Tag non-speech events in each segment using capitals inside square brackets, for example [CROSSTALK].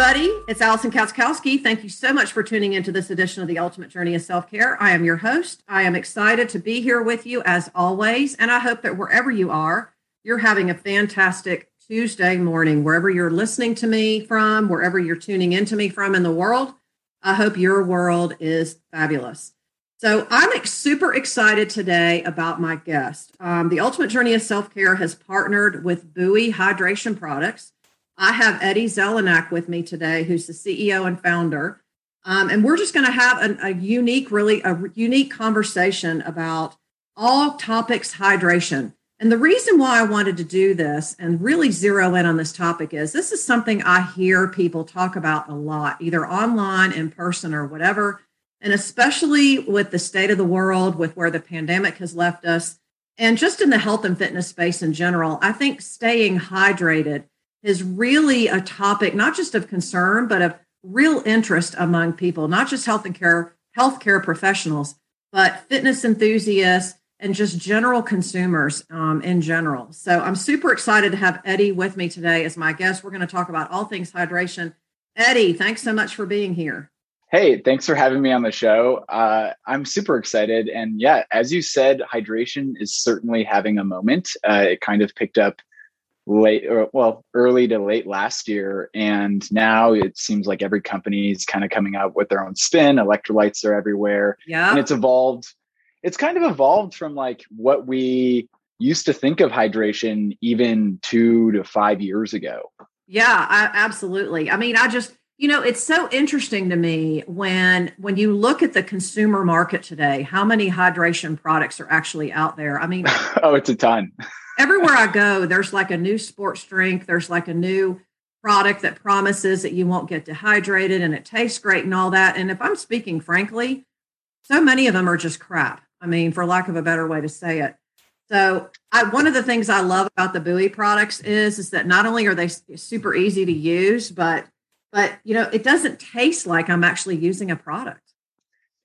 Everybody. It's Alison Katschkowsky. Thank you so much for tuning into this edition of the Ultimate Journey of Self Care. I am your host. I am excited to be here with you as always. And I hope that wherever you are, you're having a fantastic Tuesday morning, wherever you're listening to me from, wherever you're tuning into me from in the world. I hope your world is fabulous. So I'm super excited today about my guest. Um, the Ultimate Journey of Self Care has partnered with Buoy Hydration Products I have Eddie Zelenak with me today, who's the CEO and founder. Um, and we're just going to have an, a unique, really a unique conversation about all topics hydration. And the reason why I wanted to do this and really zero in on this topic is this is something I hear people talk about a lot, either online, in person, or whatever. And especially with the state of the world, with where the pandemic has left us, and just in the health and fitness space in general, I think staying hydrated is really a topic not just of concern but of real interest among people not just health and care healthcare professionals but fitness enthusiasts and just general consumers um, in general so i'm super excited to have eddie with me today as my guest we're going to talk about all things hydration eddie thanks so much for being here Hey, thanks for having me on the show. Uh, I'm super excited. And yeah, as you said, hydration is certainly having a moment. Uh, it kind of picked up late or well early to late last year and now it seems like every company is kind of coming out with their own spin electrolytes are everywhere yeah. and it's evolved it's kind of evolved from like what we used to think of hydration even two to five years ago. Yeah I, absolutely. I mean i just you know it's so interesting to me when when you look at the consumer market today how many hydration products are actually out there i mean [LAUGHS] oh it's a ton everywhere I go, there's like a new sports drink. There's like a new product that promises that you won't get dehydrated and it tastes great and all that. And if I'm speaking frankly, so many of them are just crap. I mean, for lack of a better way to say it. So, I, one of the things I love about the Buoy products is is that not only are they super easy to use, but but you know, it doesn't taste like I'm actually using a product.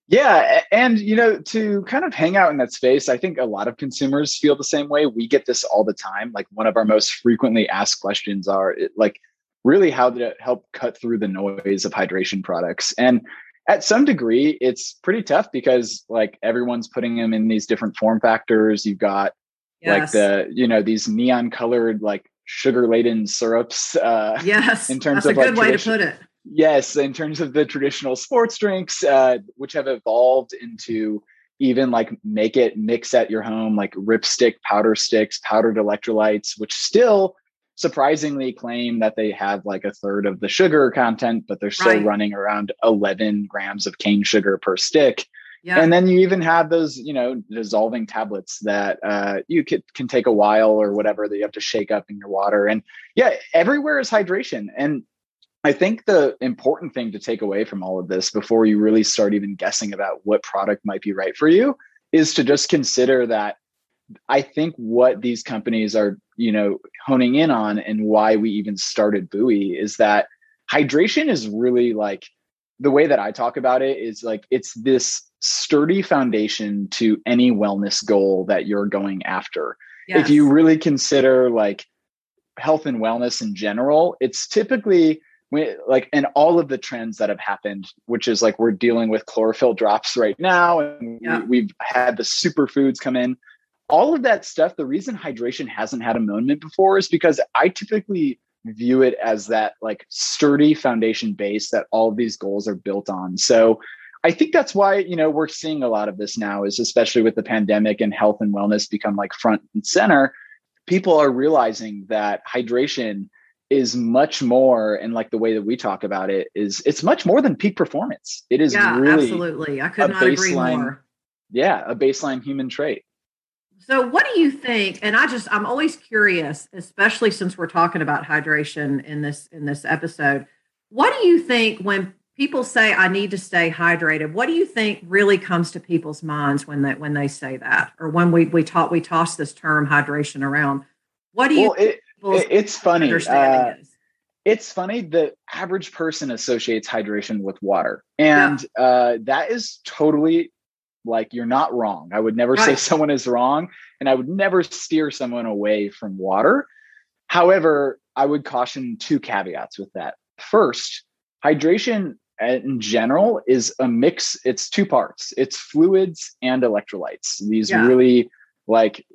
Yeah. And, you know, to kind of hang out in that space, I think a lot of consumers feel the same way. We get this all the time. Like, one of our most frequently asked questions are like, really, how did it help cut through the noise of hydration products? And at some degree, it's pretty tough because, like, everyone's putting them in these different form factors. You've got, yes. like, the, you know, these neon colored, like, sugar laden syrups. Uh, yes. [LAUGHS] In terms That's of a good like, way to put it yes, in terms of the traditional sports drinks, uh, which have evolved into even like make it mix at your home, like ripstick powder sticks, powdered electrolytes, which still surprisingly claim that they have like a third of the sugar content, but they're still right. running around 11 grams of cane sugar per stick. Yeah. And then you even have those, you know, dissolving tablets that uh, you can, can take a while or whatever that you have to shake up in your water. And yeah, everywhere is hydration. And I think the important thing to take away from all of this before you really start even guessing about what product might be right for you is to just consider that I think what these companies are, you know, honing in on and why we even started Buoy is that hydration is really like the way that I talk about it is like it's this sturdy foundation to any wellness goal that you're going after. Yes. If you really consider like health and wellness in general, it's typically we, like and all of the trends that have happened which is like we're dealing with chlorophyll drops right now and yeah. we, we've had the superfoods come in all of that stuff the reason hydration hasn't had a moment before is because i typically view it as that like sturdy foundation base that all of these goals are built on so i think that's why you know we're seeing a lot of this now is especially with the pandemic and health and wellness become like front and center people are realizing that hydration is much more and like the way that we talk about it is it's much more than peak performance. It is yeah, really absolutely. I could not agree more. Yeah a baseline human trait. So what do you think and i just i'm always curious especially since we're talking about hydration in this in this episode what do you think when people say i need to stay hydrated what do you think really comes to people's minds when they when they say that or when we we talk we toss this term hydration around what do you well, it, it's funny. Uh, it's funny. The average person associates hydration with water, and yeah. uh, that is totally like you're not wrong. I would never right. say someone is wrong, and I would never steer someone away from water. However, I would caution two caveats with that. first, hydration in general is a mix. It's two parts. It's fluids and electrolytes. These yeah. really like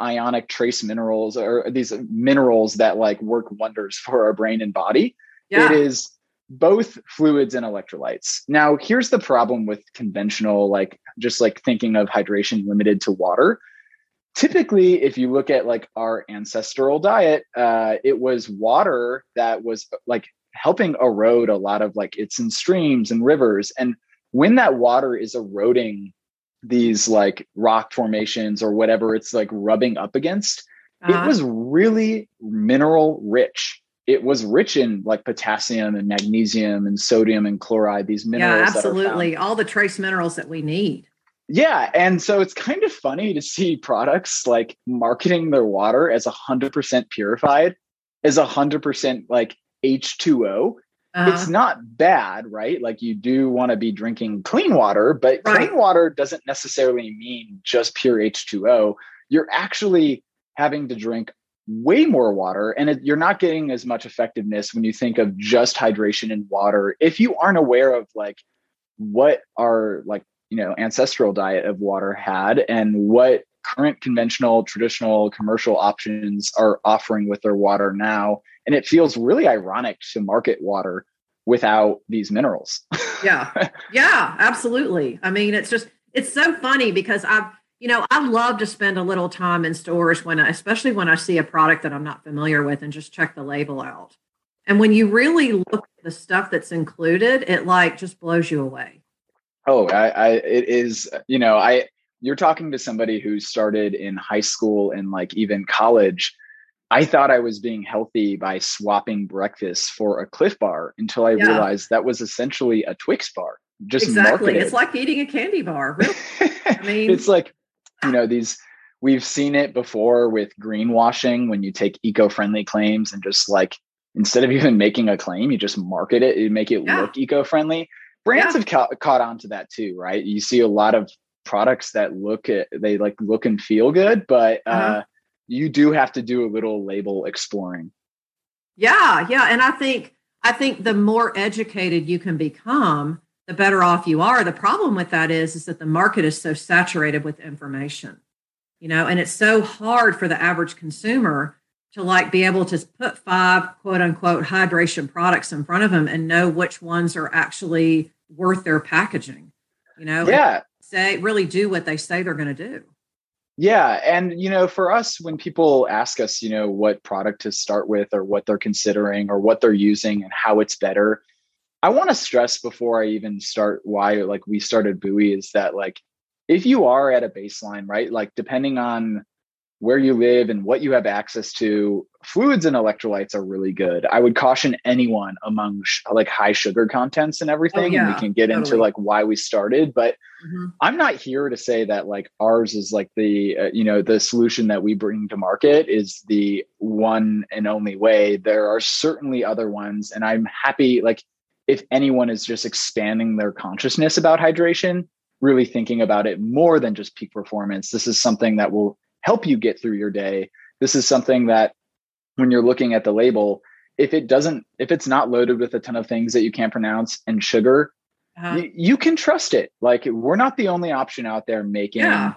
ionic trace minerals or these minerals that like work wonders [LAUGHS] for our brain and body. Yeah. It is both fluids and electrolytes. Now, here's the problem with conventional, like just like thinking of hydration limited to water. Typically, if you look at like our ancestral diet, uh, it was water that was like helping erode a lot of like it's in streams and rivers. And when that water is eroding these like rock formations or whatever it's like rubbing up against, uh-huh. it was really mineral rich. It was rich in like potassium and magnesium and sodium and chloride, these minerals. Yeah, absolutely. All the trace minerals that we need. Yeah. And so it's kind of funny to see products like marketing their water as 100% purified, as 100% like H2O. Uh-huh. It's not bad, right? Like you do want to be drinking clean water, but right. clean water doesn't necessarily mean just pure H2O. You're actually having to drink way more water and it, you're not getting as much effectiveness when you think of just hydration and water if you aren't aware of like what our like you know ancestral diet of water had and what current conventional traditional commercial options are offering with their water now and it feels really ironic to market water without these minerals. [LAUGHS] Yeah. Yeah absolutely. I mean it's just it's so funny because i've you know i love to spend a little time in stores when I, especially when i see a product that i'm not familiar with and just check the label out. And when you really look at the stuff that's included it like just blows you away. Oh i, I it is you know i you're talking to somebody who started in high school and like even college I thought I was being healthy by swapping breakfast for a Clif Bar until I yeah. realized that was essentially a Twix bar. Just exactly, marketed. it's like eating a candy bar. Really. [LAUGHS] I mean, it's like you know these. We've seen it before with greenwashing when you take eco-friendly claims and just like instead of even making a claim, you just market it, you make it yeah. look eco-friendly. Brands yeah. have ca- caught on to that too, right? You see a lot of products that look at they like look and feel good, but uh-huh. uh, you do have to do a little label exploring. Yeah, yeah, and I think I think the more educated you can become, the better off you are. The problem with that is is that the market is so saturated with information. You know, and it's so hard for the average consumer to like be able to put five quote unquote hydration products in front of them and know which ones are actually worth their packaging. You know, yeah, say really do what they say they're going to do. Yeah. And, you know, for us, when people ask us, you know, what product to start with or what they're considering or what they're using and how it's better, I want to stress before I even start why, like, we started Buoy is that, like, if you are at a baseline, right, like, depending on where you live and what you have access to, fluids and electrolytes are really good. I would caution anyone among sh- like high sugar contents and everything. Oh, yeah, and we can get totally. into like why we started, but mm-hmm. I'm not here to say that like ours is like the, uh, you know, the solution that we bring to market is the one and only way. There are certainly other ones. And I'm happy, like, if anyone is just expanding their consciousness about hydration, really thinking about it more than just peak performance, this is something that will help you get through your day. This is something that when you're looking at the label, if it doesn't, if it's not loaded with a ton of things that you can't pronounce and sugar, uh-huh. y- you can trust it. Like we're not the only option out there making yeah.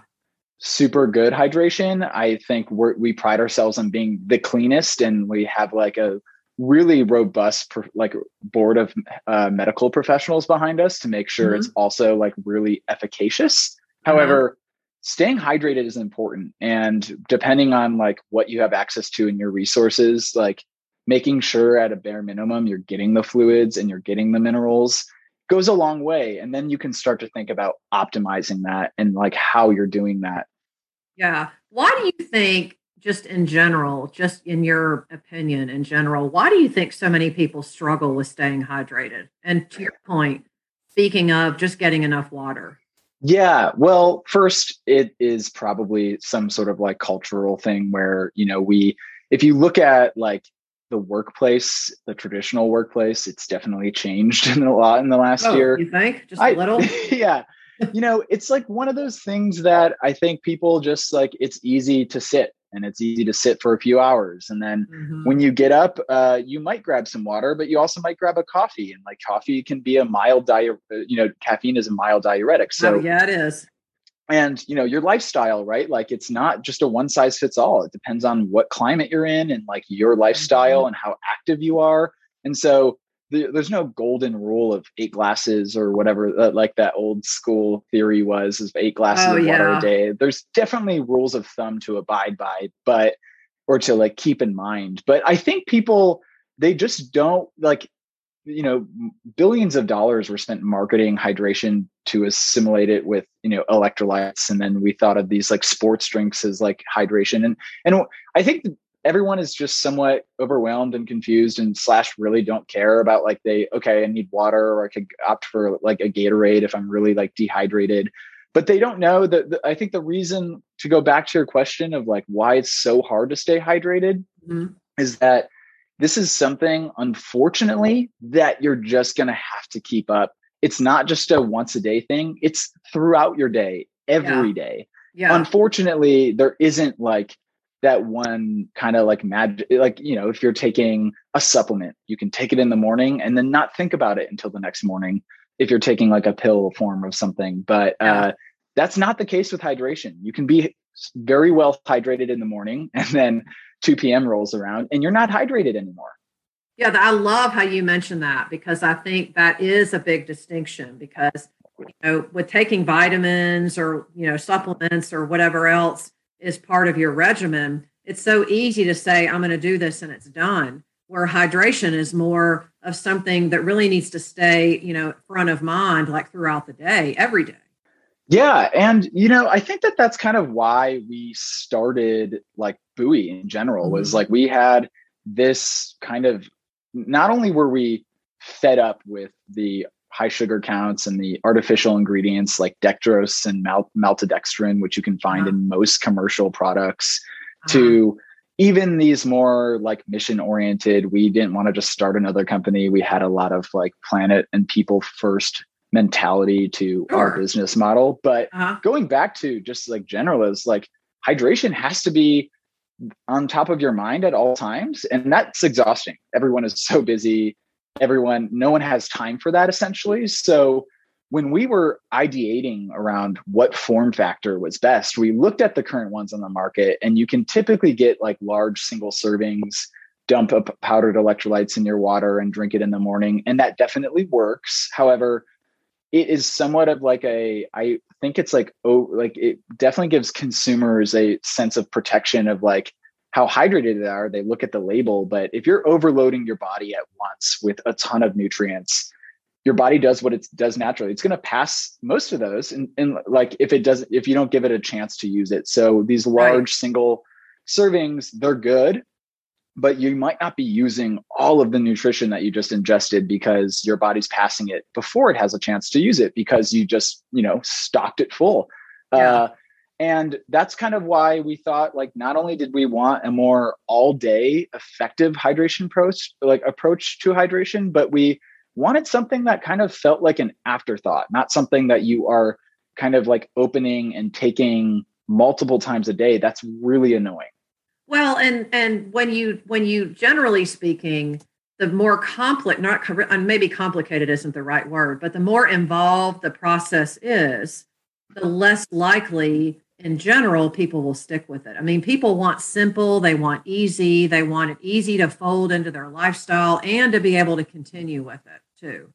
super good hydration. I think we're, we pride ourselves on being the cleanest, and we have like a really robust like board of uh, medical professionals behind us to make sure mm-hmm. it's also like really efficacious. However, staying hydrated is important and depending on like what you have access to in your resources like making sure at a bare minimum you're getting the fluids and you're getting the minerals goes a long way and then you can start to think about optimizing that and like how you're doing that. Yeah. Why do you think just in general just in your opinion in general why do you think so many people struggle with staying hydrated? And to your point speaking of just getting enough water yeah, well, first, it is probably some sort of like cultural thing where, you know, we, if you look at like the workplace, the traditional workplace, it's definitely changed [LAUGHS] in a lot in the last oh, year. You think? Just a I, little? [LAUGHS] yeah. you know, it's like one of those things that I think people just like, it's easy to sit and it's easy to sit for a few hours. And then mm-hmm. when you get up, uh, you might grab some water, but you also might grab a coffee. And like coffee can be a mild diet, uh, you know, caffeine is a mild diuretic. So oh, yeah, it is. And you know your lifestyle, right? Like it's not just a one size fits all. It depends on what climate you're in and like your lifestyle mm-hmm. and how active you are. And so there's no golden rule of eight glasses or whatever uh, like that old school theory was of eight glasses oh, of water yeah. a day. There's definitely rules of thumb to abide by but or to like keep in mind. But i think people they just don't like you know billions of dollars were spent marketing hydration to assimilate it with you know electrolytes and then we thought of these like sports drinks as like hydration. And and i think everyone is just somewhat overwhelmed and confused and slash really don't care about like they okay i need water or i could opt for like a gatorade if i'm really like dehydrated but they don't know that i think the reason to go back to your question of like why it's so hard to stay hydrated mm-hmm. is that this is something unfortunately that you're just going to have to keep up it's not just a once a day thing it's throughout your day every yeah. day. yeah. unfortunately there isn't like that one kind of like magic like you know if you're taking a supplement you can take it in the morning and then not think about it until the next morning if you're taking like a pill form of something. But uh, that's not the case with hydration. You can be very well hydrated in the morning [LAUGHS] and then 2 p.m rolls around and you're not hydrated anymore. Yeah i love how you mentioned that because i think that is a big distinction because you know with taking vitamins or you know supplements or whatever else is part of your regimen, it's so easy to say, I'm going to do this and it's done. Where hydration is more of something that really needs to stay, you know, front of mind, like throughout the day, every day. Yeah. And, you know, I think that that's kind of why we started like Buoy in general was mm-hmm. like we had this kind of, not only were we fed up with the high sugar counts and the artificial ingredients like dextrose and mal- maltodextrin, which you can find in most commercial products, to even these more like mission oriented. We didn't want to just start another company. We had a lot of like planet and people first mentality to sure. our business model. But uh-huh. going back to just like general is like hydration has to be on top of your mind at all times. And that's exhausting. Everyone is so busy everyone no one has time for that essentially. So when we were ideating around what form factor was best we looked at the current ones on the market and you can typically get like large single servings dump up powdered electrolytes in your water and drink it in the morning and that definitely works. However it is somewhat of like a i think it's like oh like it definitely gives consumers a sense of protection of like how hydrated they are, they look at the label. But if you're overloading your body at once with a ton of nutrients, your body does what it does naturally. It's going to pass most of those, and, and like if it doesn't, if you don't give it a chance to use it. So these large right. single servings, they're good, but you might not be using all of the nutrition that you just ingested because your body's passing it before it has a chance to use it because you just you know stocked it full. Yeah. Uh, and that's kind of why we thought like not only did we want a more all day effective hydration approach like approach to hydration but we wanted something that kind of felt like an afterthought not something that you are kind of like opening and taking multiple times a day. That's really annoying. Well and and when you when you generally speaking the more complex not maybe complicated isn't the right word but the more involved the process is the less likely in general, people will stick with it. I mean, people want simple, they want easy, they want it easy to fold into their lifestyle and to be able to continue with it too.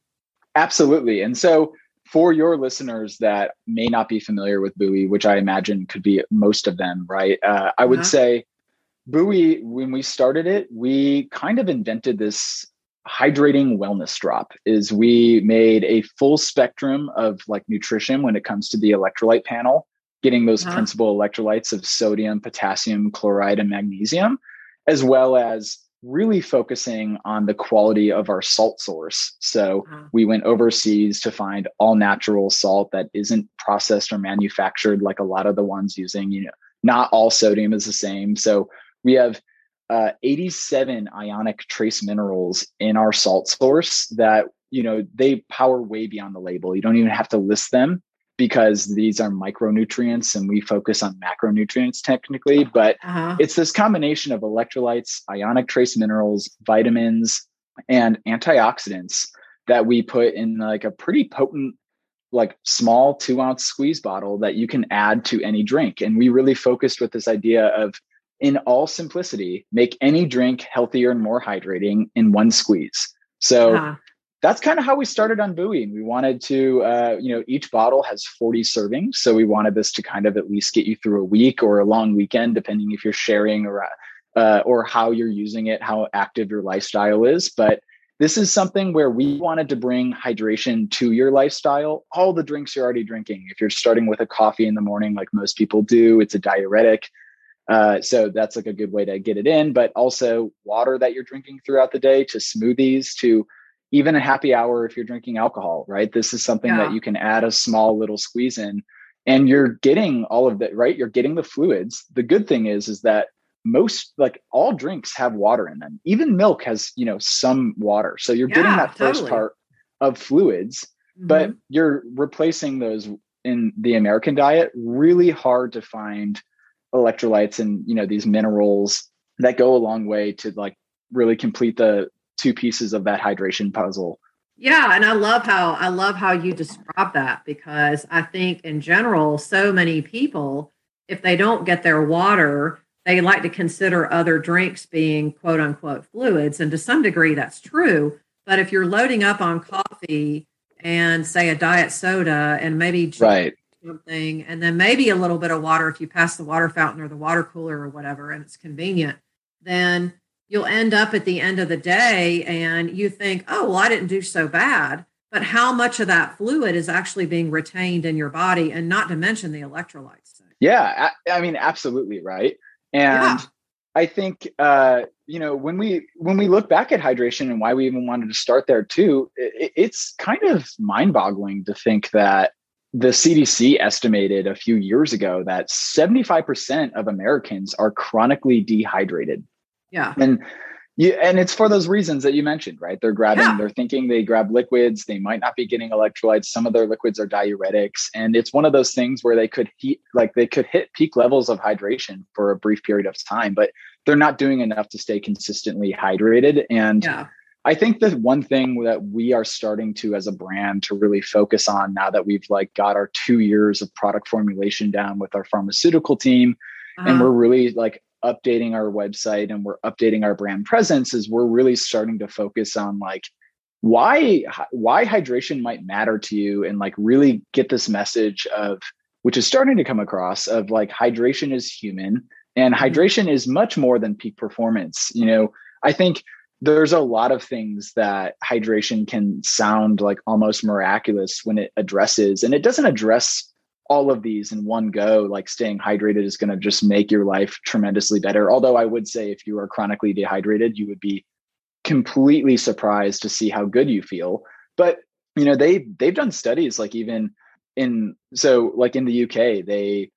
Absolutely. And so, for your listeners that may not be familiar with Buoy, which I imagine could be most of them, right? Uh, I would uh-huh. say Buoy, when we started it, we kind of invented this hydrating wellness drop is we made a full spectrum of like nutrition when it comes to the electrolyte panel getting those uh-huh. principal electrolytes of sodium, potassium, chloride, and magnesium, as well as really focusing on the quality of our salt source. So uh-huh. we went overseas to find all natural salt that isn't processed or manufactured like a lot of the ones using, you know, not all sodium is the same. So we have uh, 87 ionic trace minerals in our salt source that, you know, they power way beyond the label. You don't even have to list them because these are micronutrients and we focus on macronutrients technically but uh-huh. it's this combination of electrolytes ionic trace minerals vitamins and antioxidants that we put in like a pretty potent like small two ounce squeeze bottle that you can add to any drink. And we really focused with this idea of in all simplicity make any drink healthier and more hydrating in one squeeze. So uh-huh that's kind of how we started on buoying. We wanted to, uh, you know, each bottle has 40 servings. So we wanted this to kind of at least get you through a week or a long weekend, depending if you're sharing or, uh, or how you're using it, how active your lifestyle is. But this is something where we wanted to bring hydration to your lifestyle. All the drinks you're already drinking. If you're starting with a coffee in the morning, like most people do, it's a diuretic. Uh, so that's like a good way to get it in, but also water that you're drinking throughout the day to smoothies to even a happy hour if you're drinking alcohol, right? This is something yeah. that you can add a small little squeeze in and you're getting all of that, right? You're getting the fluids. The good thing is, is that most like all drinks have water in them. Even milk has, you know, some water. So you're yeah, getting that first totally. part of fluids, mm-hmm. but you're replacing those in the American diet. Really hard to find electrolytes and, you know, these minerals that go a long way to like really complete the two pieces of that hydration puzzle. Yeah, and I love how I love how you describe that because I think in general so many people if they don't get their water, they like to consider other drinks being quote unquote fluids and to some degree that's true, but if you're loading up on coffee and say a diet soda and maybe right something and then maybe a little bit of water if you pass the water fountain or the water cooler or whatever and it's convenient, then you'll end up at the end of the day and you think, oh, well, I didn't do so bad. But how much of that fluid is actually being retained in your body, and not to mention the electrolytes? Yeah, I, I mean, absolutely right. And yeah. I think uh, you know when we when we look back at hydration and why we even wanted to start there too, it, it's kind of mind-boggling to think that the CDC estimated a few years ago that 75% of Americans are chronically dehydrated. Yeah. And you, and it's for those reasons that you mentioned, right? They're grabbing, yeah. they're thinking they grab liquids. They might not be getting electrolytes. Some of their liquids are diuretics. And it's one of those things where they could heat, like they could hit peak levels of hydration for a brief period of time, but they're not doing enough to stay consistently hydrated. And yeah. I think the one thing that we are starting to as a brand to really focus on now that we've like got our two years of product formulation down with our pharmaceutical team, uh-huh. and we're really like updating our website and we're updating our brand presence is we're really starting to focus on like why why hydration might matter to you and like really get this message of which is starting to come across of like hydration is human and mm-hmm. hydration is much more than peak performance you know i think there's a lot of things that hydration can sound like almost miraculous when it addresses and it doesn't address all of these in one go, like staying hydrated is going to just make your life tremendously better. Although I would say if you are chronically dehydrated, you would be completely surprised to see how good you feel. But you know, they they've done studies like even in so like in the UK, they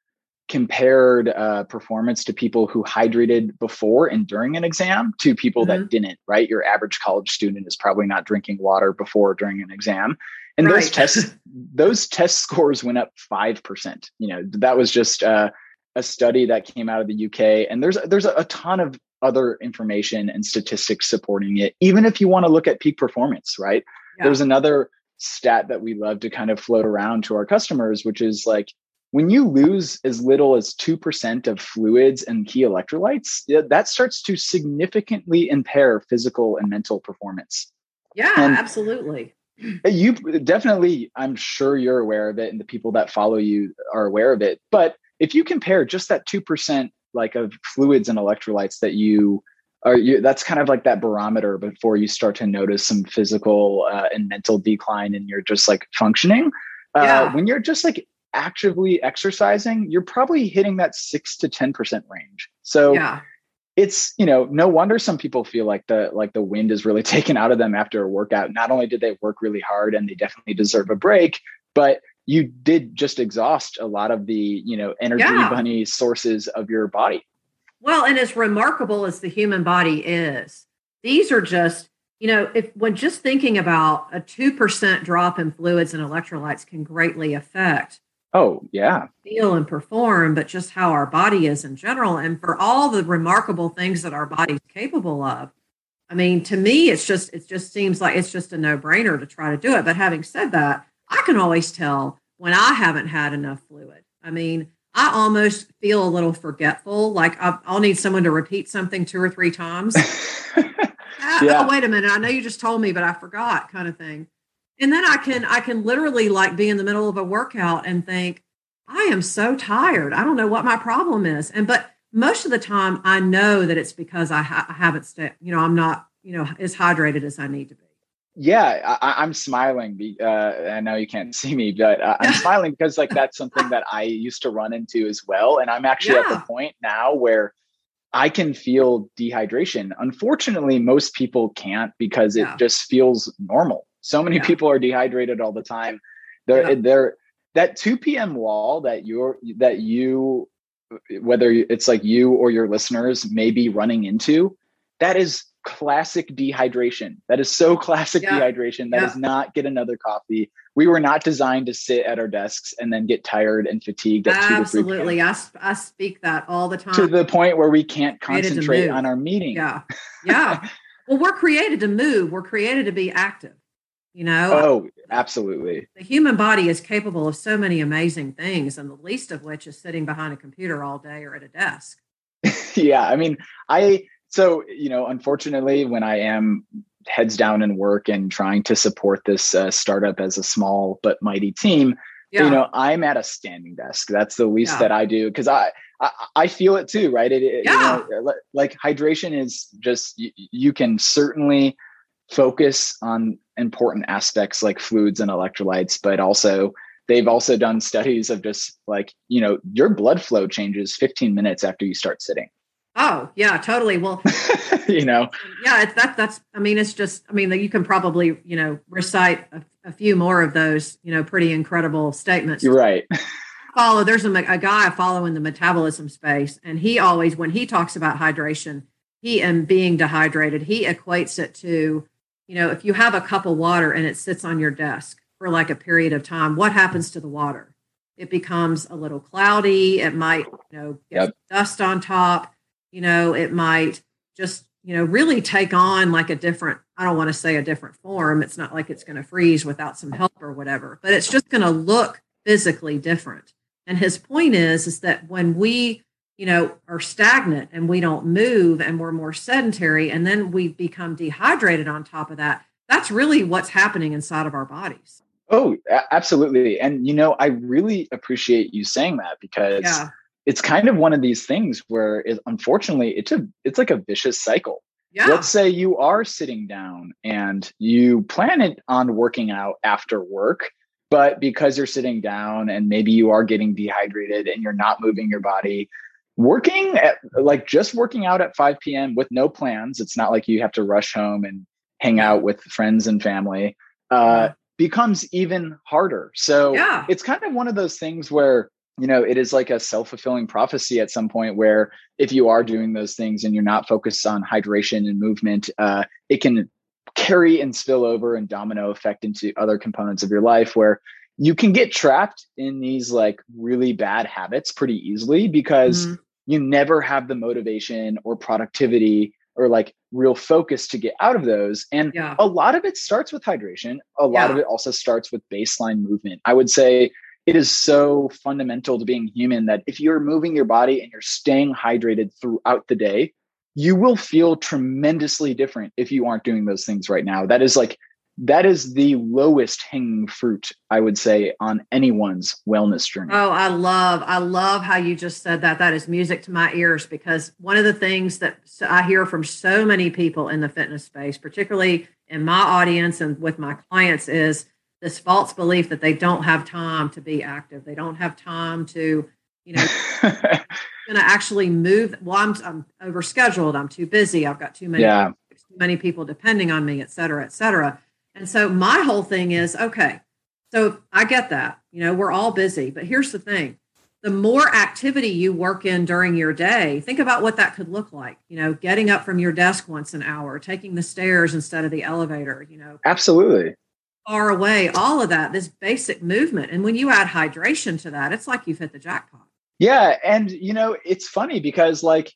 compared uh, performance to people who hydrated before and during an exam to people mm-hmm. that didn't right your average college student is probably not drinking water before during an exam and right. those tests those test scores went up 5% you know that was just uh, a study that came out of the uk and there's there's a ton of other information and statistics supporting it even if you want to look at peak performance right yeah. there's another stat that we love to kind of float around to our customers which is like when you lose as little as 2% of fluids and key electrolytes that starts to significantly impair physical and mental performance yeah and absolutely you definitely i'm sure you're aware of it and the people that follow you are aware of it but if you compare just that 2% like of fluids and electrolytes that you are you that's kind of like that barometer before you start to notice some physical uh, and mental decline in your just like functioning uh, yeah. when you're just like actively exercising you're probably hitting that 6 to 10% range so yeah it's you know no wonder some people feel like the like the wind is really [LAUGHS] taken out of them after a workout not only did they work really hard and they definitely deserve a break but you did just exhaust a lot of the you know energy yeah. bunny sources of your body well and as remarkable as the human body is these are just you know if when just thinking about a 2% drop in fluids and electrolytes can greatly affect Oh, yeah. Feel and perform, but just how our body is in general. And for all the remarkable things that our body's capable of. I mean, to me, it's just, it just seems like it's just a no brainer to try to do it. But having said that, I can always tell when I haven't had enough fluid. I mean, I almost feel a little forgetful. Like I'll need someone to repeat something two or three times. [LAUGHS] Ah, oh, yeah. Oh, wait a minute. I know you just told me, but I forgot kind of thing. And then I can, I can literally like be in the middle of a workout and think, I am so tired. I don't know what my problem is. And, but most of the time I know that it's because I, ha- I haven't, st- you know, I'm not, you know, as hydrated as I need to be. Yeah, I, am smiling. Uh, I know you can't [LAUGHS] see me, but uh, I'm [LAUGHS] smiling because like that's something that I used to run into as well. And I'm actually yeah. at the point now where I can feel dehydration. Unfortunately, most people can't because it yeah. just feels normal. So many yeah. people are dehydrated all the time. They're they're that 2 p.m. wall that you're that you whether it's like you or your listeners may be running into, that is classic dehydration. That is so classic yeah. dehydration. That yeah. is not get another coffee. We were not designed to sit at our desks and then get tired and fatigued at Absolutely. I, I speak that all the time. To the point where we can't concentrate on our meeting. Yeah. Yeah. [LAUGHS] well, we're created to move. We're created to be active. You know? Oh, absolutely. The human body is capable of so many amazing things, and the least of which is sitting behind a computer all day or at a desk. [LAUGHS] yeah. I mean, I so, you know, unfortunately, when I am heads down in work and trying to support this uh, startup as a small but mighty team, yeah. you know, I'm at a standing desk. That's the least yeah. that I do because I, I, I feel it too, right? It, it yeah. You know, like hydration is just you, you can certainly focus on important aspects like fluids and electrolytes, but also they've also done studies of just like you know your blood flow changes 15 minutes after you start sitting Oh yeah, totally. Well, [LAUGHS] you know, yeah, it's that. That's. I mean, it's just. I mean, you can probably you know recite a, a few more of those you know pretty incredible statements. You're right. follow. There's a, a guy I follow in the metabolism space, and he always when he talks about hydration, he and being dehydrated, he equates it to you know if you have a cup of water and it sits on your desk for like a period of time, what happens to the water? It becomes a little cloudy. It might you know get yep. dust on top you know, it might just, you know, really take on like a different, I don't want to say a different form. It's not like it's going to freeze without some help or whatever, but it's just going to look physically different. And his point is, is that when we, you know, are stagnant and we don't move and we're more sedentary and then we become dehydrated on top of that, that's really what's happening inside of our bodies. Oh, absolutely. And, you know, I really appreciate you saying that because yeah it's kind of one of these things where it, unfortunately it's a it's like a vicious cycle yeah. let's say you are sitting down and you plan it on working out after work but because you're sitting down and maybe you are getting dehydrated and you're not moving your body working at like just working out at 5 p.m with no plans. It's not like you have to rush home and hang out with friends and family uh, becomes even harder. So yeah. it's kind of one of those things where you know it is like a self-fulfilling prophecy at some point where if you are doing those things and you're not focused on hydration and movement uh, it can carry and spill over and domino effect into other components of your life where you can get trapped in these like really bad habits pretty easily because mm-hmm. you never have the motivation or productivity or like real focus to get out of those and yeah. a lot of it starts with hydration a lot yeah. of it also starts with baseline movement i would say it is so fundamental to being human that if you're moving your body and you're staying hydrated throughout the day, you will feel tremendously different if you aren't doing those things right now. That is like, that is the lowest hanging fruit, I would say, on anyone's wellness journey. Oh, I love, I love how you just said that. That is music to my ears because one of the things that I hear from so many people in the fitness space, particularly in my audience and with my clients, is this false belief that they don't have time to be active. They don't have time to, you know, [LAUGHS] going to actually move. Well, I'm, I'm overscheduled. I'm too busy. I've got too many, yeah. too many people depending on me, et cetera, et cetera. And so my whole thing is, okay, so I get that, you know, we're all busy, but here's the thing. The more activity you work in during your day, think about what that could look like. You know, getting up from your desk once an hour, taking the stairs instead of the elevator, you know. Absolutely far away, all of that, this basic movement. And when you add hydration to that, it's like you've hit the jackpot. Yeah. And, you know, it's funny because, like,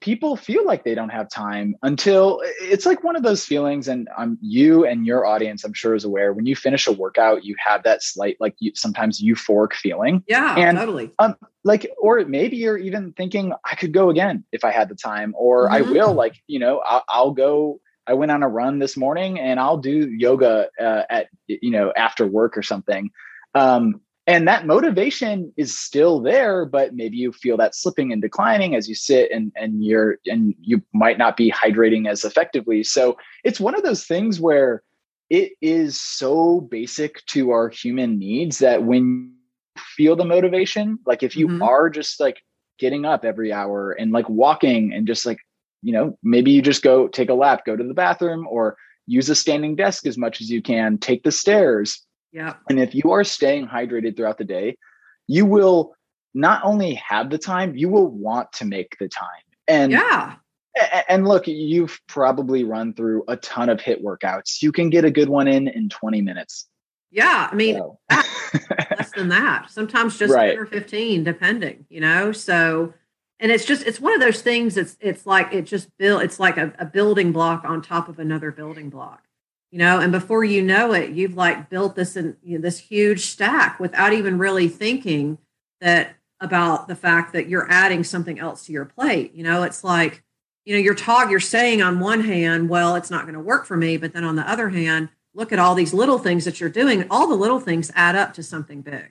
people feel like they don't have time until it's like one of those feelings and um, you and your audience i'm sure is aware when you finish a workout you have that slight like you, sometimes euphoric feeling. Yeah and totally. um like or maybe you're even thinking i could go again if i had the time or mm-hmm. i will like you know I'll, I'll, go i went on a run this morning and i'll do yoga uh, at you know after work or something. Um and that motivation is still there but maybe you feel that slipping and declining as you sit and and you're and you might not be hydrating as effectively so it's one of those things where it is so basic to our human needs that when you feel the motivation like if you mm-hmm. are just like getting up every hour and like walking and just like you know maybe you just go take a lap go to the bathroom or use a standing desk as much as you can take the stairs yeah. And if you are staying hydrated throughout the day, you will not only have the time, you will want to make the time. And yeah. And look, you've probably run through a ton of HIIT workouts. You can get a good one in in 20 minutes. Yeah, I mean, so. [LAUGHS] less than that. Sometimes just right. 10 or 15, depending, you know? So, and it's just, it's one of those things It's it's like, it just built, it's like a, a building block on top of another building block you know and before you know it you've like built this in you know, this huge stack without even really thinking that about the fact that you're adding something else to your plate. You know it's like you know you're talk you're saying on one hand well it's not going to work for me but then on the other hand look at all these little things that you're doing. All the little things add up to something big.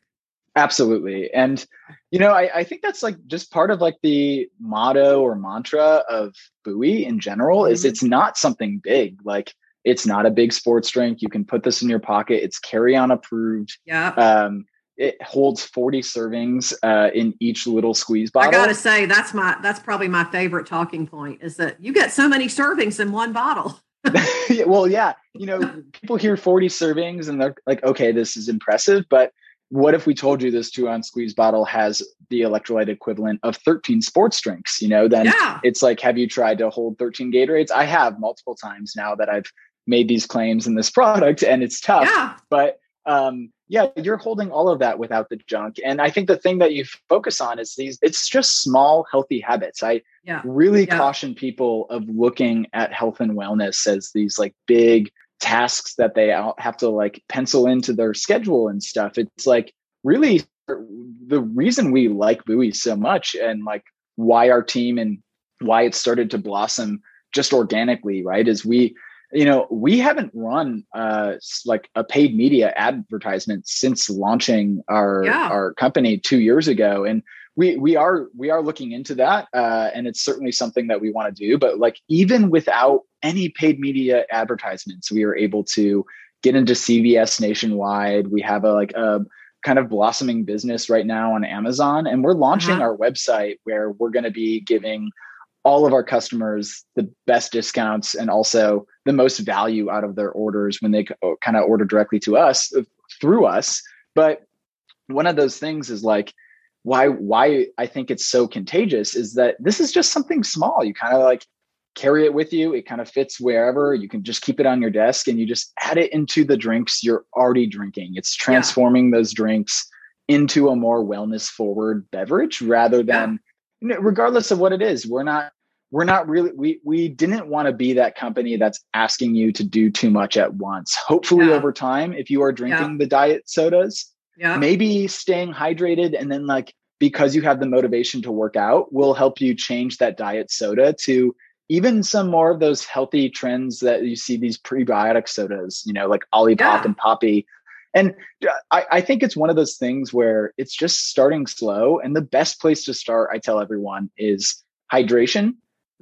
Absolutely. And you know I, I, think that's like just part of like the motto or mantra of buoy in general mm-hmm. is it's not something big. Like it's not a big sports drink. You can put this in your pocket. It's carry on approved. Yeah. Um, it holds 40 servings uh, in each little squeeze bottle. I gotta say, that's my that's probably my favorite talking point is that you get so many servings in one bottle. [LAUGHS] [LAUGHS] well, yeah, you know, people hear 40 servings and they're like, okay, this is impressive, but what if we told you this two ounce squeeze bottle has the electrolyte equivalent of 13 sports drinks? You know, then yeah. it's like, have you tried to hold 13 Gatorades? I have multiple times now that I've made these claims in this [LAUGHS] product and it's tough yeah. but um yeah you're holding all of that without the junk and i think the thing that you focus on is these it's just small healthy habits i yeah. really yeah. caution people of looking at health and wellness as these like big tasks that they have to like pencil into their schedule and stuff it's like really the reason we like buoy so much and like why our team and why it started to blossom just organically right is we you know we haven't run uh like a paid media advertisement since launching our yeah. our company two years ago and we we are we are looking into that uh and it's certainly something that we want to do but like even without any paid media advertisements we are able to get into cvs nationwide we have a like a kind of blossoming business right now on amazon and we're launching uh-huh. our website where we're going to be giving all of our customers the best discounts and also the most value out of their orders when they kind of order directly to us uh, through us. But one of those things is like why why i think it's so contagious is that this is just something small. You kind of like carry it with you. It kind of fits wherever. You can just keep it on your desk and you just add it into the drinks you're already drinking. It's transforming yeah. those drinks into a more wellness forward beverage rather than yeah. Regardless of what it is we're not we're not really we we didn't want to be that company that's asking you to do too much at once hopefully yeah. over time if you are drinking yeah. the diet sodas yeah. maybe staying hydrated and then like because you have the motivation to work out will help you change that diet soda to even some more of those healthy trends that you see these prebiotic sodas you know like olipop yeah. and Poppi and I, I, think it's one of those things where it's just starting slow and the best place to start i tell everyone is hydration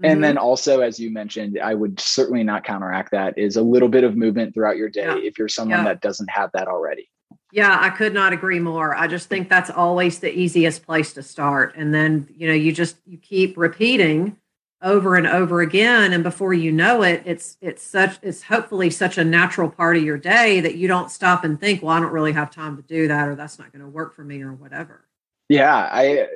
and mm-hmm. then also, as you mentioned, I would certainly not counteract that is a little bit of movement throughout your day yeah. if you're someone yeah. that doesn't have that already. Yeah, I could not agree more. I just think that's always the easiest place to start. And then, you know, you just you keep repeating over and over again and before you know it it's it's such it's hopefully such a natural part of your day that you don't stop and think well i don't really have time to do that or that's not going to work for me or whatever. Yeah i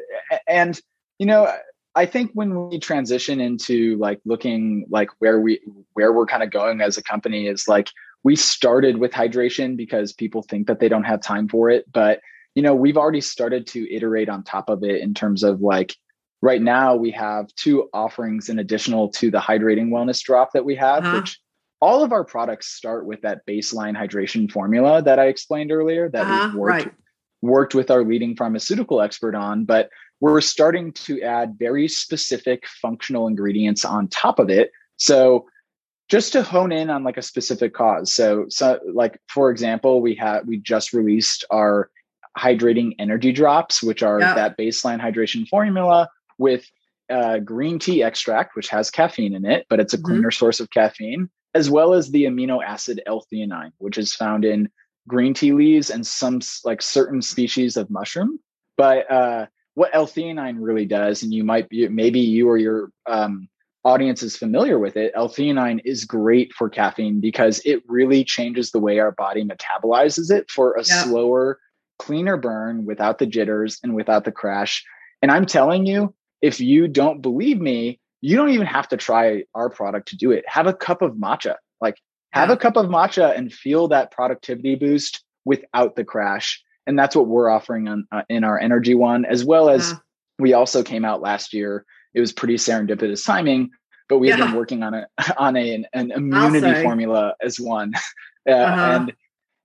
and you know I think when we transition into like looking like where we where we're kind of going as a company is like we started with hydration because people think that they don't have time for it, but you know, we've already started to iterate on top of it in terms of like right now we have two offerings in additional to the hydrating wellness drop that we have, uh-huh. which all of our products start with that baseline hydration formula that I explained earlier that uh-huh. we've worked, right. worked with our leading pharmaceutical expert on. But we're starting to add very specific functional ingredients on top of it. So just to hone in on like a specific cause. So, so like for example, we have we just released our hydrating energy drops, which are yep. that baseline hydration formula with uh, green tea extract, which has caffeine in it, but it's a mm-hmm. cleaner source of caffeine, as well as the amino acid L-theanine, which is found in green tea leaves and some like certain species of mushroom. But uh, what L-theanine really does, and you might be maybe you or your um, audience is familiar with it, L-theanine is great for caffeine because it really changes the way our body metabolizes it for a yep. slower cleaner burn without the jitters and without the crash. And I'm telling you, if you don't believe me, you don't even have to try our product to do it. Have a cup of matcha. Like have a cup of matcha and feel that productivity boost without the crash. And that's what we're offering on uh, in our energy one as well as yeah. we also came out last year. It was pretty serendipitous timing, but we yeah. been working on a [LAUGHS] on a, an, an immunity formula as one. [LAUGHS] Uh, uh-huh. and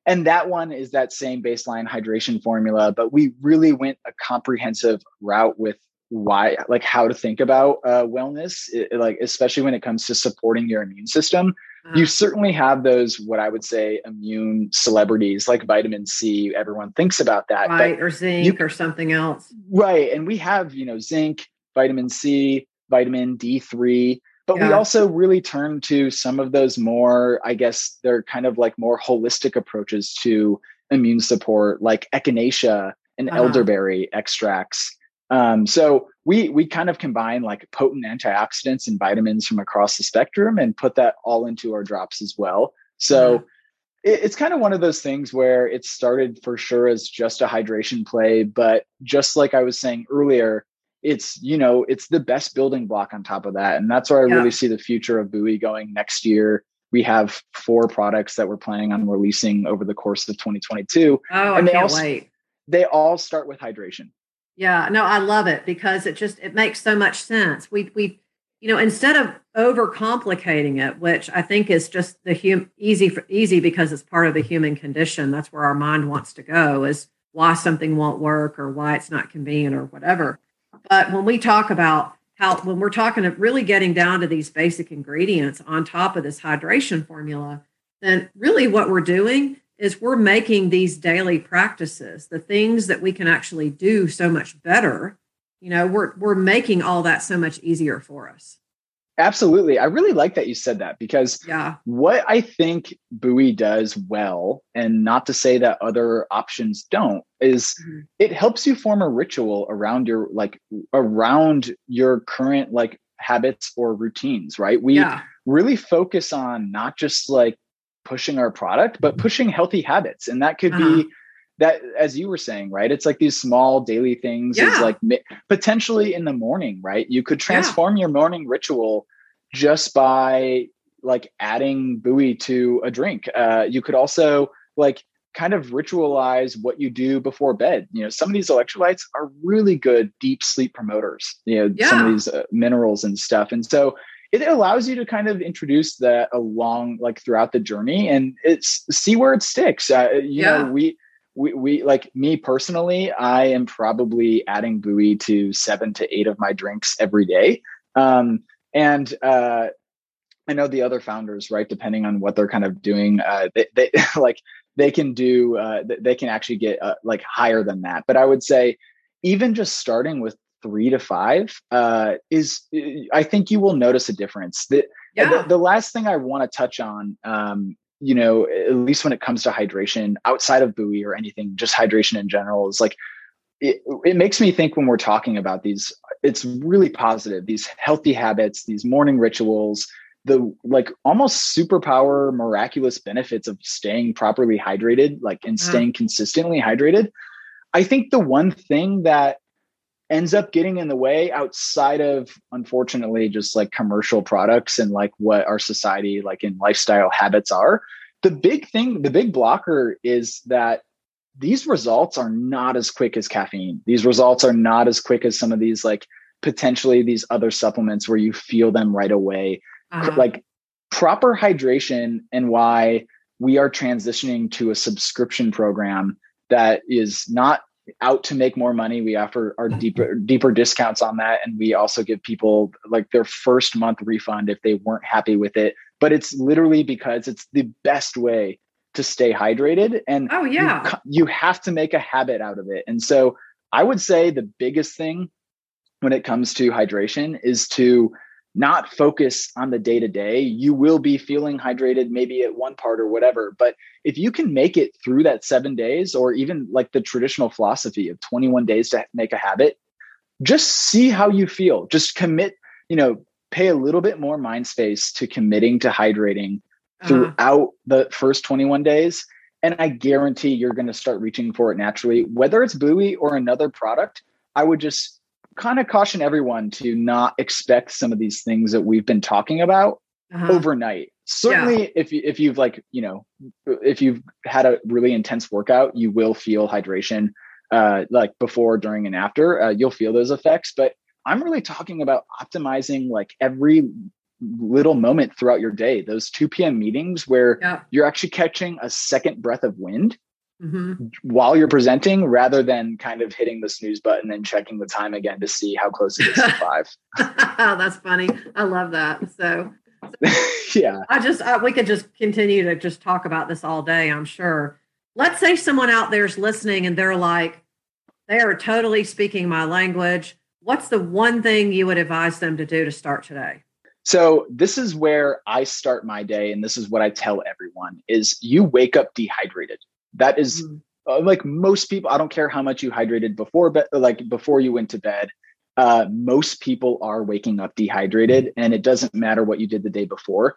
and that one is that same baseline hydration formula but we really went a comprehensive route with why like how to think about uh, wellness it, like especially when it comes to supporting your immune system uh-huh. you certainly have those what i would say immune celebrities like vitamin c everyone thinks about that right or zinc you, or something else right and we have you know zinc vitamin c vitamin d3 but yeah. we also really turn to some of those more, I guess they're kind of like more holistic approaches to immune support, like echinacea and uh-huh. elderberry extracts. Um, so we we kind of combine like potent antioxidants and vitamins from across the spectrum and put that all into our drops as well. So it, it's kind of one of those things where it started for sure as just a hydration play, but just like I was saying earlier, it's you know it's the best building block on top of that. And that's where i yeah. really see the future of buoy going next year. We have four products that we're planning on releasing over the course of 2022 oh and I they can't all, wait. they all start with hydration yeah no i love it because it just it makes so much sense. We we you know instead of overcomplicating it which i think is just the hum- easy for, easy because it's part of the human condition that's where our mind wants to go is why something won't work or why it's not convenient or whatever. But when we talk about how, when we're talking of really getting down to these basic ingredients on top of this hydration formula, then really what we're doing is we're making these daily practices, the things that we can actually do so much better. You know, we're we're making all that so much easier for us. Absolutely. I really like that you said that because yeah. what I think Buoy does well, and not to say that other options don't, is mm-hmm. it helps you form a ritual around your like around your current like habits or routines, right? We yeah. really focus on not just like pushing our product, but pushing healthy habits. And that could uh-huh. be that as you were saying right it's like these small daily things yeah. like potentially in the morning right you could transform yeah. your morning ritual just by like adding buoy to a drink uh, you could also like kind of ritualize what you do before bed you know some of these electrolytes are really good deep sleep promoters you know yeah. some of these uh, minerals and stuff and so it allows you to kind of introduce that along like throughout the journey and it's see where it sticks uh, you yeah. know we we, we like me personally, I am probably adding buoy to seven to eight of my drinks every day. Um, and uh, I know the other founders, right? Depending on what they're kind of doing, uh, they, they [LAUGHS] like they can do, uh, they can actually get uh, like higher than that. But I would say, even just starting with three to five uh, is, I think you will notice a difference. The, yeah. the, the last thing I want to touch on um, you know, at least when it comes to hydration outside of buoy or anything, just hydration in general is like, it, it makes me think when we're talking about these, it's really positive, these healthy habits, these morning rituals, the like almost superpower miraculous benefits of staying properly hydrated, like and staying consistently hydrated. I think the one thing that ends up getting in the way outside of unfortunately just like commercial products and like what our society like in lifestyle habits are the big thing, the big blocker is that these results are not as quick as caffeine. These results are not as quick as some of these like potentially these other supplements where you feel them right away. Uh-huh. Like proper hydration and why we are transitioning to a subscription program that is not out to make more money. We offer our mm-hmm. deeper deeper discounts on that, and we also give people like their first month refund if they weren't happy with it. But it's literally because it's the best way to stay hydrated, and oh yeah, you, you have to make a habit out of it. And so I would say the biggest thing when it comes to hydration is to not focus on the day to day. You will be feeling hydrated maybe at one part or whatever. But if you can make it through that seven days, or even like the traditional philosophy of 21 days to make a habit, just see how you feel. Just commit, you know, pay a little bit more mind space to committing to hydrating uh-huh. throughout the first 21 days. And I guarantee you're going to start reaching for it naturally, whether it's Buoy or another product. I would just kind of caution everyone to not expect some of these things that we've been talking about uh-huh. overnight. Certainly, yeah. if you, if you've like you know if you've had a really intense workout, you will feel hydration uh, like before, during, and after. Uh, you'll feel those effects, but I'm really talking about optimizing like every little moment throughout your day. Those 2 p.m. meetings where yeah. you're actually catching a second breath of wind mm-hmm. while you're presenting rather than kind of hitting the snooze button and checking the time again to see how close it is to [LAUGHS] five. [LAUGHS] That's funny. I love that. So, [LAUGHS] yeah, I just, uh, we could just continue to just talk about this all day, I'm sure. Let's say someone out there is listening and they're like, they are totally speaking my language. What's the one thing you would advise them to do to start today? So this is where I start my day and this is what I tell everyone is you wake up dehydrated. That is mm. uh, like most people. I don't care how much you hydrated before, but like before you went to bed. Uh, most people are waking up dehydrated, and it doesn't matter what you did the day before.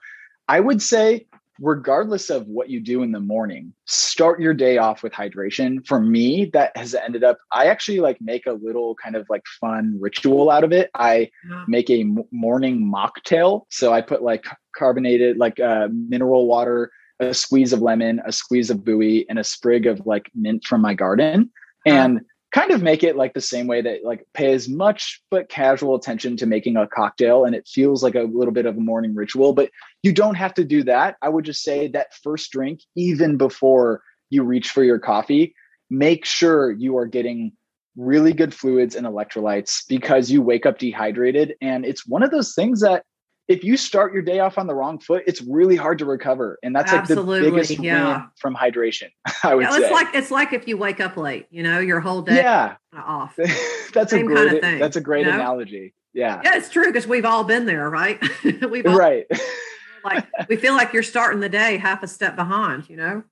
I would say, regardless of what you do in the morning, start your day off with hydration. For me, that has ended up, I actually like make a little kind of like fun ritual out of it. I yeah. make a m- morning mocktail. So I put like carbonated, like uh, mineral water, a squeeze of lemon, a squeeze of buoy, and a sprig of like mint from my garden. Uh-huh. And kind of make it like the same way that like pay as much but casual attention to making a cocktail and it feels like a little bit of a morning ritual but you don't have to do that i would just say that first drink even before you reach for your coffee make sure you are getting really good fluids and electrolytes because you wake up dehydrated and it's one of those things that if you start your day off on the wrong foot, it's really hard to recover. And that's Absolutely, like the biggest yeah. win from hydration. [LAUGHS] I would yeah, it's say. like it's like if you wake up late, you know, your whole day yeah. off. [LAUGHS] that's Same a great kind of thing, that's a great you know? analogy. Yeah. Yeah, it's true because we've all been there, right? [LAUGHS] we've all, right. like we feel like you're starting the day half a step behind, you know?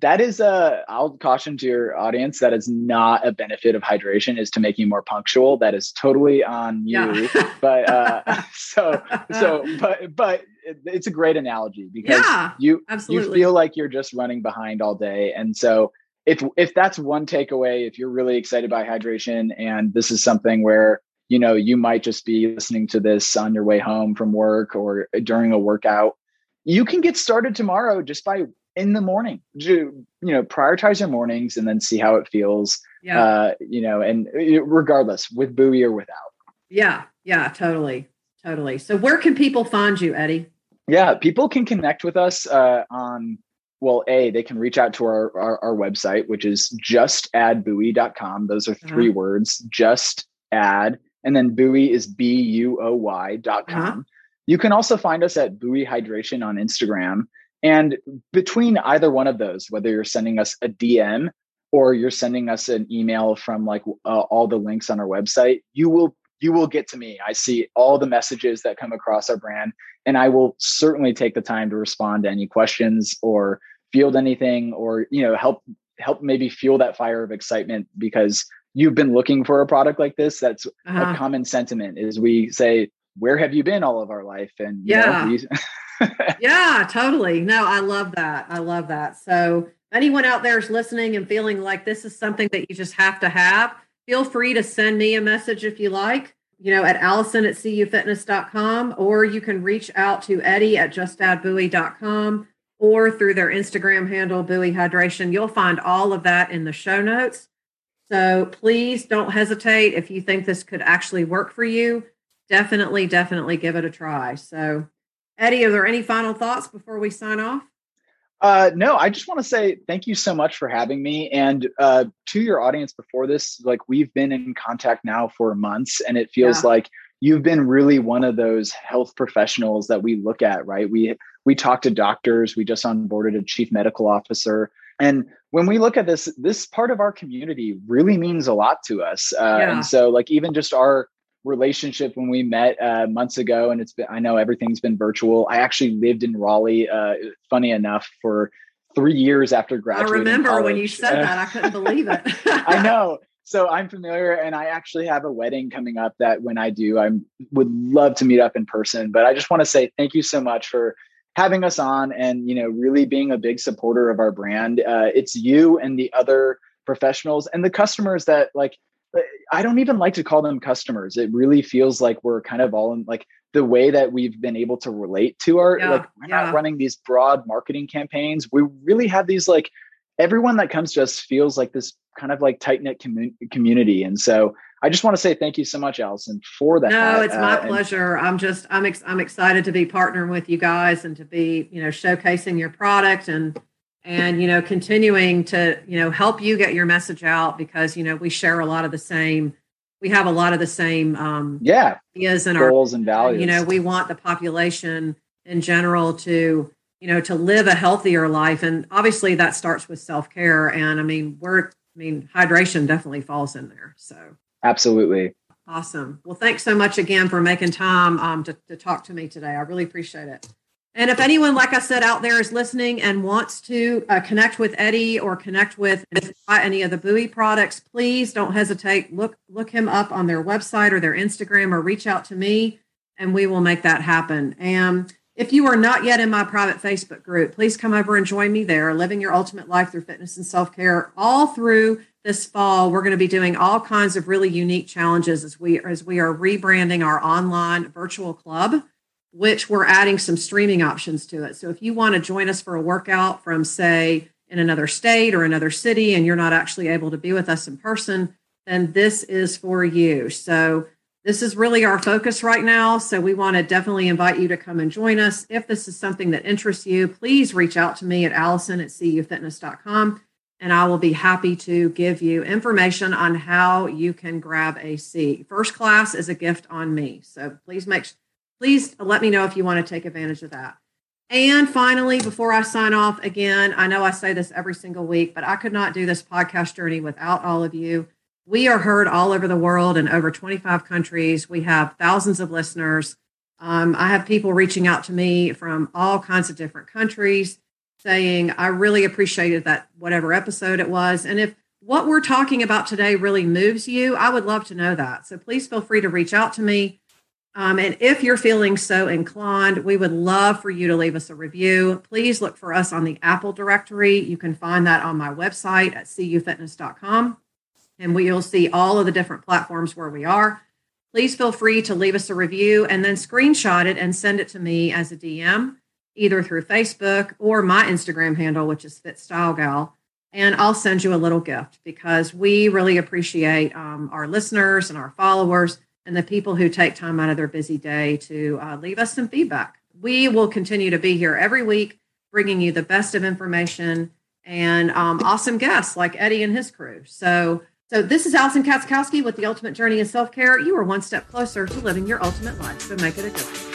That is a i'll caution to your audience that is not a benefit of hydration is to make you more punctual that is totally on you yeah. [LAUGHS] but uh [LAUGHS] so so [LAUGHS] but but it's a great analogy because yeah, you absolutely. you feel like you're just running behind all day and so if if that's one takeaway if you're really excited by hydration and this is something where you know you might just be listening to this on your way home from work or during a workout you can get started tomorrow just by in the morning. Do you know prioritize your mornings and then see how it feels. Yeah. Uh, you know, and uh, regardless, with buoy or without. Yeah, yeah, totally, totally. So where can people find you, Eddie? Yeah, people can connect with us uh, on well, A, they can reach out to our, our, our website, which is just justaddbuoy.com. Those are 3 uh-huh. words, just add. And then buoy is B U O Y dot com. Uh-huh. You can also find us at Buoy Hydration on Instagram. And between either one of those, whether you're sending us a DM or you're sending us an email from like uh, all the links on our website, you will you will get to me. I see all the messages that come across our brand, and I will certainly take the time to respond to any questions or field anything or you know help help maybe fuel that fire of excitement because you've been looking for a product like this. That's uh-huh. a common sentiment. Is we say, "Where have you been all of our life?" And yeah. Know, we, [LAUGHS] yeah, totally. No, I love that. I love that. So, anyone out there is listening and feeling like this is something that you just have to have, feel free to send me a message if you like, you know, at alison at cufitness.com, or you can reach out to Eddie at justaddbuoy.com, or through their Instagram handle, Buoy Hydration. You'll find all of that in the show notes. So please don't hesitate if you think this could actually work for you. Definitely, definitely give it a try. So, Eddie, are there any final thoughts before we sign off? Uh, no, I just want to say thank you so much for having me. And uh, to your audience before this, like we've been in contact now for months, and it feels yeah. like you've been really one of those health professionals that we look at, right? We we talk to doctors. We just onboarded a chief medical officer, and when we look at this, this part of our community really means a lot to us. Uh, yeah. And so, like even just our relationship when we met uh, months ago, and it's been I know everything's been virtual. I actually lived in Raleigh. Uh, funny enough, for three years after graduating. I remember when you said that. I couldn't believe it. [LAUGHS] I know. So I'm familiar, and I actually have a wedding coming up that when I do, I would love to meet up in person. But I just want to say thank you so much for having us on, and you know, really being a big supporter of our brand. Uh, it's you and the other professionals and the customers that like I don't even like to call them customers. It really feels like we're kind of all in like the way that we've been able to relate to our yeah, like we're yeah. not running these broad marketing campaigns. We really have these like everyone that comes to us feels like this kind of like tight knit commun- community. And so I just want to say thank you so much, Alison, for that. No, it's my uh, pleasure. And- I'm just I'm ex- I'm excited to be partnering with you guys and to be you know showcasing your product and and you know continuing to you know help you get your message out because you know we share a lot of the same we have a lot of the same um yeah. ideas and goals our, and values you know we want the population in general to you know to live a healthier life and obviously that starts with self-care and i mean we're i mean hydration definitely falls in there so. Absolutely. Awesome. Well thanks so much again for making time um, to, to talk to me today. I really appreciate it and if anyone, like I said, out there is listening and wants to uh, connect with Eddie or connect with any of the Buoy products, please don't hesitate. Look look him up on their website or their Instagram, or reach out to me, and we will make that happen. And if you are not yet in my private Facebook group, please come over and join me there. Living your ultimate life through fitness and self care. All through this fall, we're going to be doing all kinds of really unique challenges as we as we are rebranding our online virtual club which we're adding some streaming options to it. So if you want to join us for a workout from, say, in another state or another city, and you're not actually able to be with us in person, then this is for you. So this is really our focus right now. So we want to definitely invite you to come and join us. If this is something that interests you, please reach out to me at alison at cufitness.com and I will be happy to give you information on how you can grab a seat. First class is a gift on me. So please make sure please let me know if you want to take advantage of that. And finally, before I sign off again, I know I say this every single week, but I could not do this podcast journey without all of you. We are heard all over the world in over 25 countries. We have thousands of listeners. Um, I have people reaching out to me from all kinds of different countries saying, I really appreciated that, whatever episode it was. And if what we're talking about today really moves you, I would love to know that. So please feel free to reach out to me. Um, and if you're feeling so inclined, we would love for you to leave us a review. Please look for us on the Apple directory. You can find that on my website at cufitness.com. And we'll see all of the different platforms where we are. Please feel free to leave us a review and then screenshot it and send it to me as a DM, either through Facebook or my Instagram handle, which is FitStyleGal. And I'll send you a little gift because we really appreciate um, our listeners and our followers and the people who take time out of their busy day to uh, leave us some feedback. We will continue to be here every week, bringing you the best of information and um, awesome guests like Eddie and his crew. So, so this is Alison Katschkowsky with the Ultimate Journey of Self Care. You are one step closer to living your ultimate life. So make it a good one.